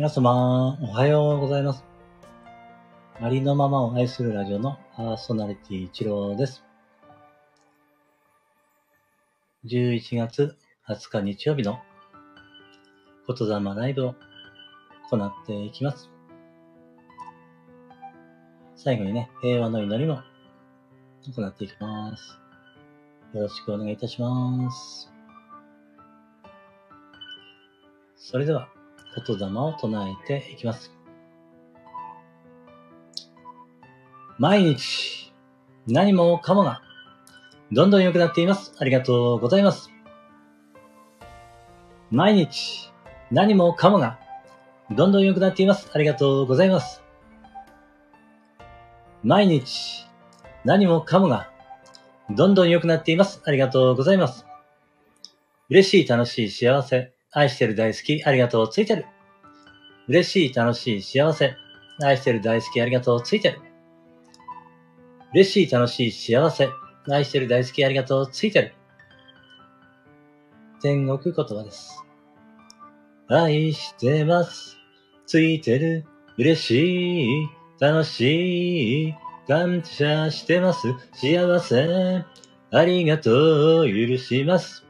皆様、おはようございます。ありのままを愛するラジオのパーソナリティ一郎です。11月20日日曜日の言霊ライブを行っていきます。最後にね、平和の祈りも行っていきます。よろしくお願いいたします。それでは、言霊を唱えていきます。毎日、何もかもが、どんどん良くなっています。ありがとうございます。毎日、何もかもが、どんどん良くなっています。ありがとうございます。毎日、何もかもが、どんどん良くなっています。ありがとうございます。嬉しい、楽しい、幸せ。愛してる大好き、ありがとう、ついてる。嬉しい、楽しい、幸せ。愛してる大好き、ありがとう、ついてる。嬉しい、楽しい、幸せ。愛してる大好き、ありがとう、ついてる。天国言葉です。愛してます。ついてる。嬉しい。楽しい。感謝してます。幸せ。ありがとう。許します。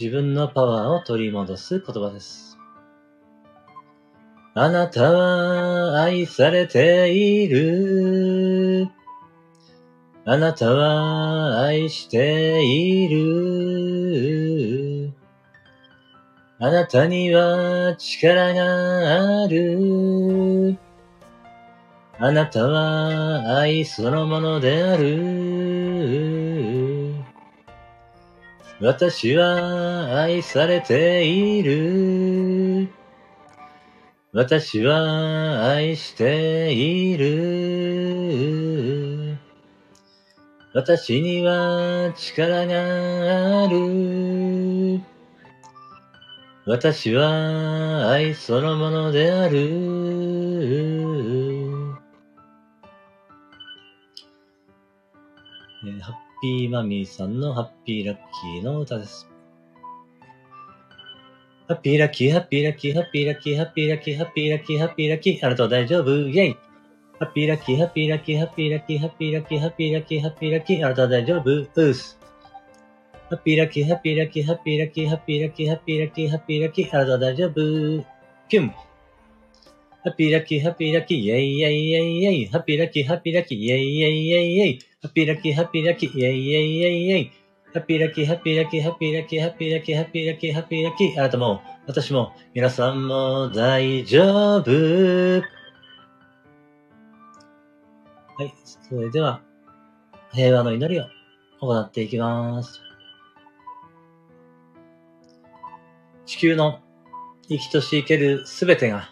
自分のパワーを取り戻す言葉です。あなたは愛されている。あなたは愛している。あなたには力がある。あなたは愛そのものである。私は愛されている。私は愛している。私には力がある。私は愛そのものである。ピーマミーさんのハッピーラッキーの歌です。ハッピーラッキー、ハッピーラッキー、ハッピーラッキー、ハッピーラッキー、ハッピーラッキー、ハッピーラッキー、あなたは大丈夫？イェイハッピーラッキー、ハッピーラッキー、ハッピーラッキー、ハッピーラッキー、ハッピーラッキー、ハッピーラッキー、あなたは大丈夫？うーす。ハッピーラッキー、ハッピーラッキー、ハッピーラッキー、ハッピーラッキー、ハッピーラッキー、ハッピーラッキー、あなたは大丈夫？キュンハッピーラッキー、ハッピーラッキー、イェイイェイイェイイェイ。ハッピーラッキー、ハッピーラッキー、イェイイェイイェイイェイ。ハッピーラッキー、ハッピーラッキー、イェイイェイイェイイェイ。ハッピーラッキー、ハッピーラッキー、ハッピーラッキー、ハッピーラッキー、ハッピーラッキー、ハッピーラッキー。あなたも、私も、皆さんも大丈夫。はい。それでは、平和の祈りを行っていきます。地球の生きとし生けるすべてが、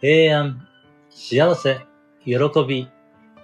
平安、幸せ、喜び、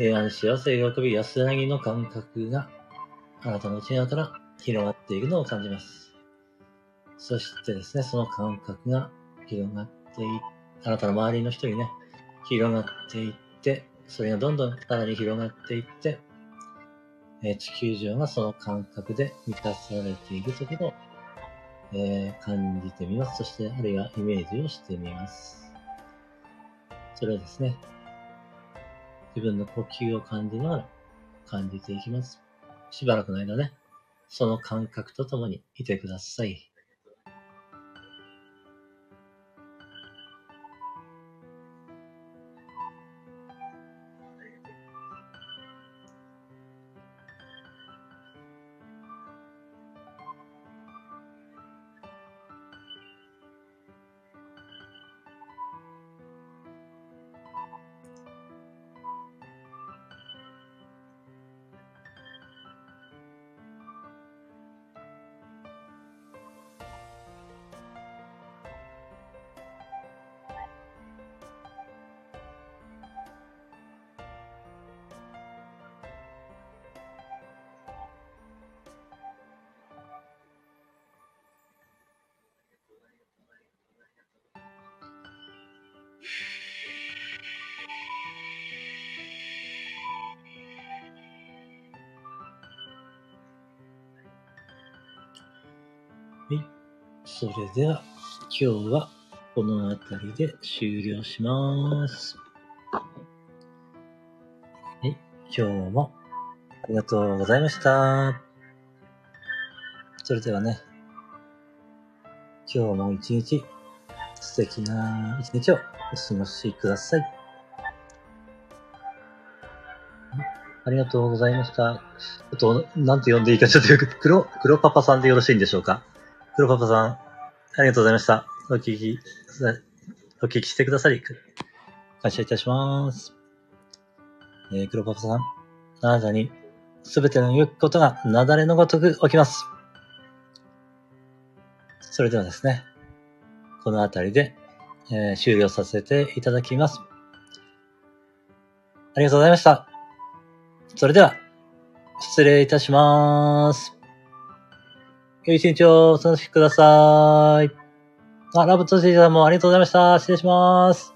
平安、幸せ、喜び、安らぎの感覚があなたの内側から広がっていくのを感じます。そしてですね、その感覚が広がっていあなたの周りの人にね、広がっていって、それがどんどんさらに広がっていって、え、地球上がその感覚で満たされているところを、えー、感じてみます。そして、あるいはイメージをしてみます。それをですね、自分の呼吸を感じながら感じていきます。しばらくの間ね、その感覚とともにいてください。はい。それでは、今日はこの辺りで終了します。はい。今日もありがとうございました。それではね、今日も一日素敵な一日をお過ごしください。ありがとうございました。ちょっと、なんて呼んでいいかちょっとよく、黒、黒パパさんでよろしいんでしょうか？黒パパさん、ありがとうございました。お聞き、お聞きしてくださり、感謝いたします。えー、黒パパさん、あなたにすべての良きことが雪崩のごとく起きます。それではですね、このあたりで、えー終了させていただきます。ありがとうございました。それでは、失礼いたします。良い一日をお過ごしください。あ、ラブトシーさんもありがとうございました。失礼します。